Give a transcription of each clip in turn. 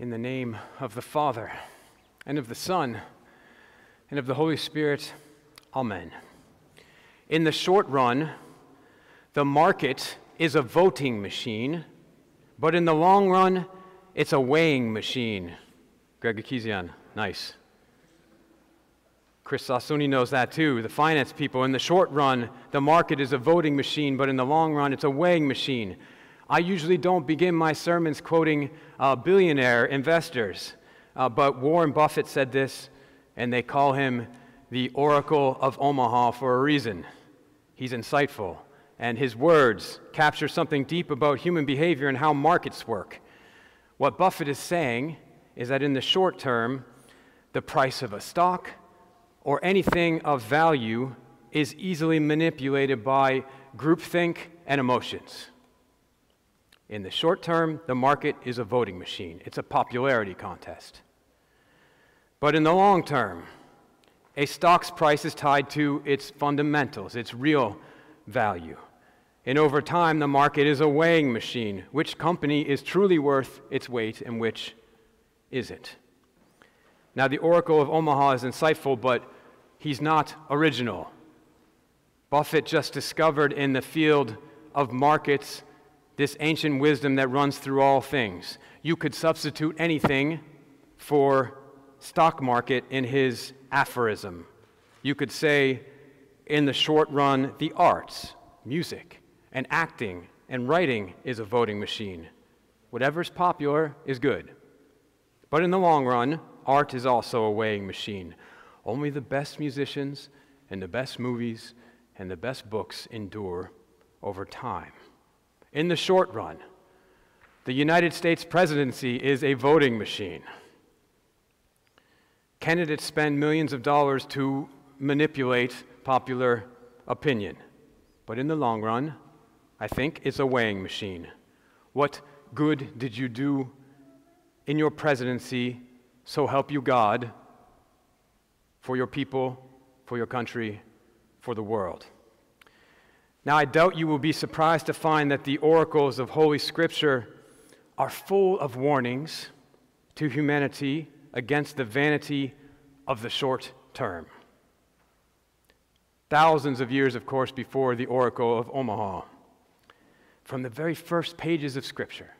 In the name of the Father, and of the Son, and of the Holy Spirit, Amen. In the short run, the market is a voting machine, but in the long run, it's a weighing machine. Greg Akizian, nice. Chris Sassoni knows that too. The finance people, in the short run, the market is a voting machine, but in the long run, it's a weighing machine. I usually don't begin my sermons quoting uh, billionaire investors, uh, but Warren Buffett said this, and they call him the Oracle of Omaha for a reason. He's insightful, and his words capture something deep about human behavior and how markets work. What Buffett is saying is that in the short term, the price of a stock or anything of value is easily manipulated by groupthink and emotions. In the short term, the market is a voting machine, it's a popularity contest. But in the long term, a stock's price is tied to its fundamentals, its real value. And over time, the market is a weighing machine. Which company is truly worth its weight and which isn't? Now, the Oracle of Omaha is insightful, but he's not original. Buffett just discovered in the field of markets this ancient wisdom that runs through all things. You could substitute anything for stock market in his aphorism. You could say, in the short run, the arts, music, and acting and writing is a voting machine. Whatever's popular is good. But in the long run, art is also a weighing machine. Only the best musicians and the best movies and the best books endure over time. In the short run, the United States presidency is a voting machine. Candidates spend millions of dollars to manipulate popular opinion. But in the long run, I think it's a weighing machine. What good did you do in your presidency, so help you God, for your people, for your country, for the world? Now, I doubt you will be surprised to find that the oracles of Holy Scripture are full of warnings to humanity against the vanity of the short term. Thousands of years, of course, before the oracle of Omaha. From the very first pages of Scripture,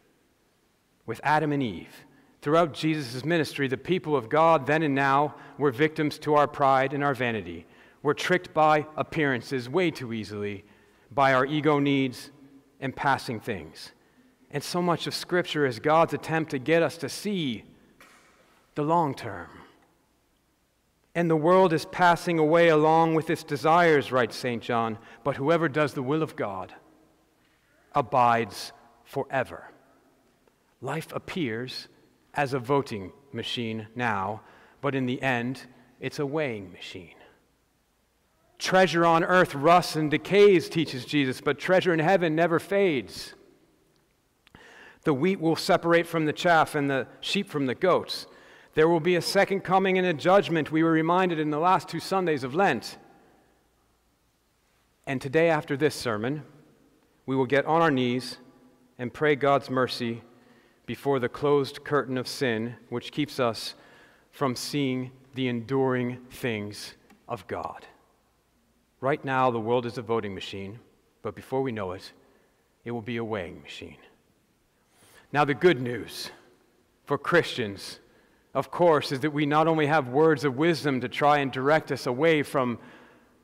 with Adam and Eve, throughout Jesus' ministry, the people of God then and now were victims to our pride and our vanity. Were tricked by appearances way too easily by our ego needs and passing things. And so much of Scripture is God's attempt to get us to see the long term. And the world is passing away along with its desires, writes St. John, but whoever does the will of God abides forever. Life appears as a voting machine now, but in the end, it's a weighing machine. Treasure on earth rusts and decays, teaches Jesus, but treasure in heaven never fades. The wheat will separate from the chaff and the sheep from the goats. There will be a second coming and a judgment, we were reminded in the last two Sundays of Lent. And today, after this sermon, we will get on our knees and pray God's mercy before the closed curtain of sin, which keeps us from seeing the enduring things of God. Right now, the world is a voting machine, but before we know it, it will be a weighing machine. Now, the good news for Christians, of course, is that we not only have words of wisdom to try and direct us away from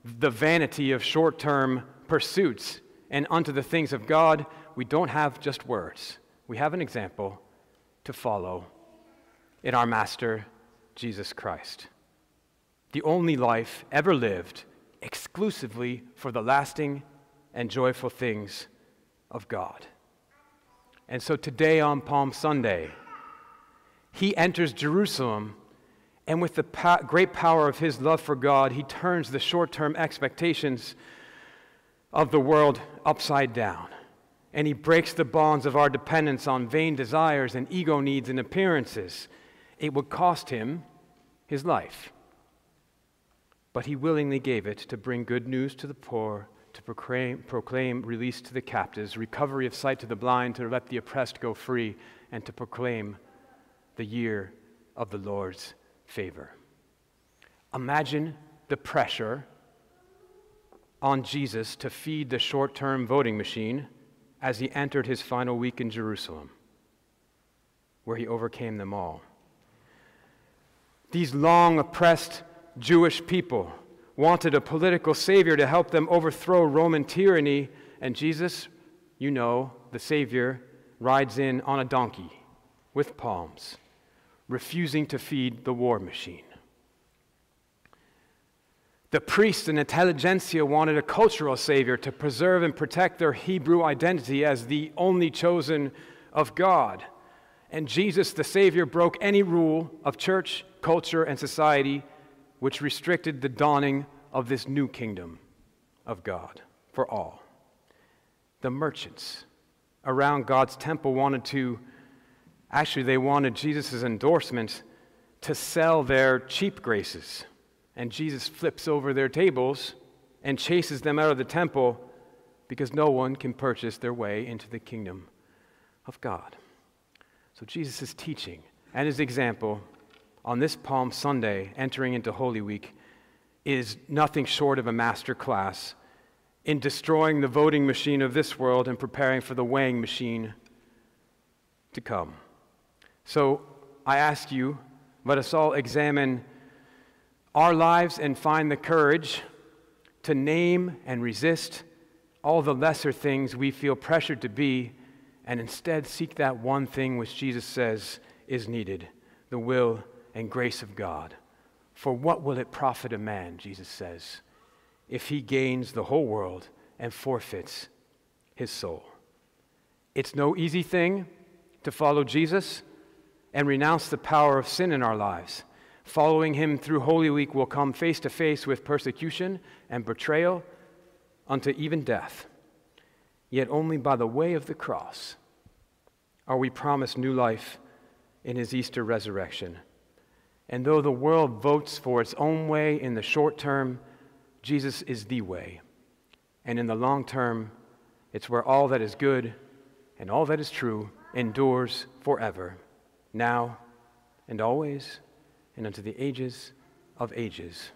the vanity of short term pursuits and unto the things of God, we don't have just words. We have an example to follow in our Master, Jesus Christ. The only life ever lived exclusively for the lasting and joyful things of God. And so today on Palm Sunday, he enters Jerusalem, and with the great power of his love for God, he turns the short term expectations of the world upside down. And he breaks the bonds of our dependence on vain desires and ego needs and appearances. It would cost him his life but he willingly gave it to bring good news to the poor, to proclaim, proclaim release to the captives, recovery of sight to the blind, to let the oppressed go free, and to proclaim the year of the Lord's favor. Imagine the pressure on Jesus to feed the short term voting machine as he entered his final week in Jerusalem, where he overcame them all. These long oppressed Jewish people wanted a political savior to help them overthrow Roman tyranny, and Jesus, you know, the Savior, rides in on a donkey with palms, refusing to feed the war machine. The priests and intelligentsia wanted a cultural savior to preserve and protect their Hebrew identity as the only chosen of God. And Jesus, the Savior, broke any rule of church, culture, and society which restricted the dawning of this new kingdom of God for all. The merchants around God's temple wanted to, actually, they wanted Jesus' endorsement to sell their cheap graces and Jesus flips over their tables and chases them out of the temple because no one can purchase their way into the kingdom of God. So Jesus' teaching and his example on this Palm Sunday, entering into Holy Week, is nothing short of a master class in destroying the voting machine of this world and preparing for the weighing machine to come. So I ask you, let us all examine our lives and find the courage to name and resist all the lesser things we feel pressured to be and instead seek that one thing which Jesus says is needed the will and grace of God. For what will it profit a man, Jesus says, if he gains the whole world and forfeits his soul? It's no easy thing to follow Jesus and renounce the power of sin in our lives. Following him through Holy Week will come face to face with persecution and betrayal unto even death. Yet only by the way of the cross are we promised new life in his Easter resurrection. And though the world votes for its own way in the short term, Jesus is the way. And in the long term, it's where all that is good and all that is true endures forever, now and always and unto the ages of ages.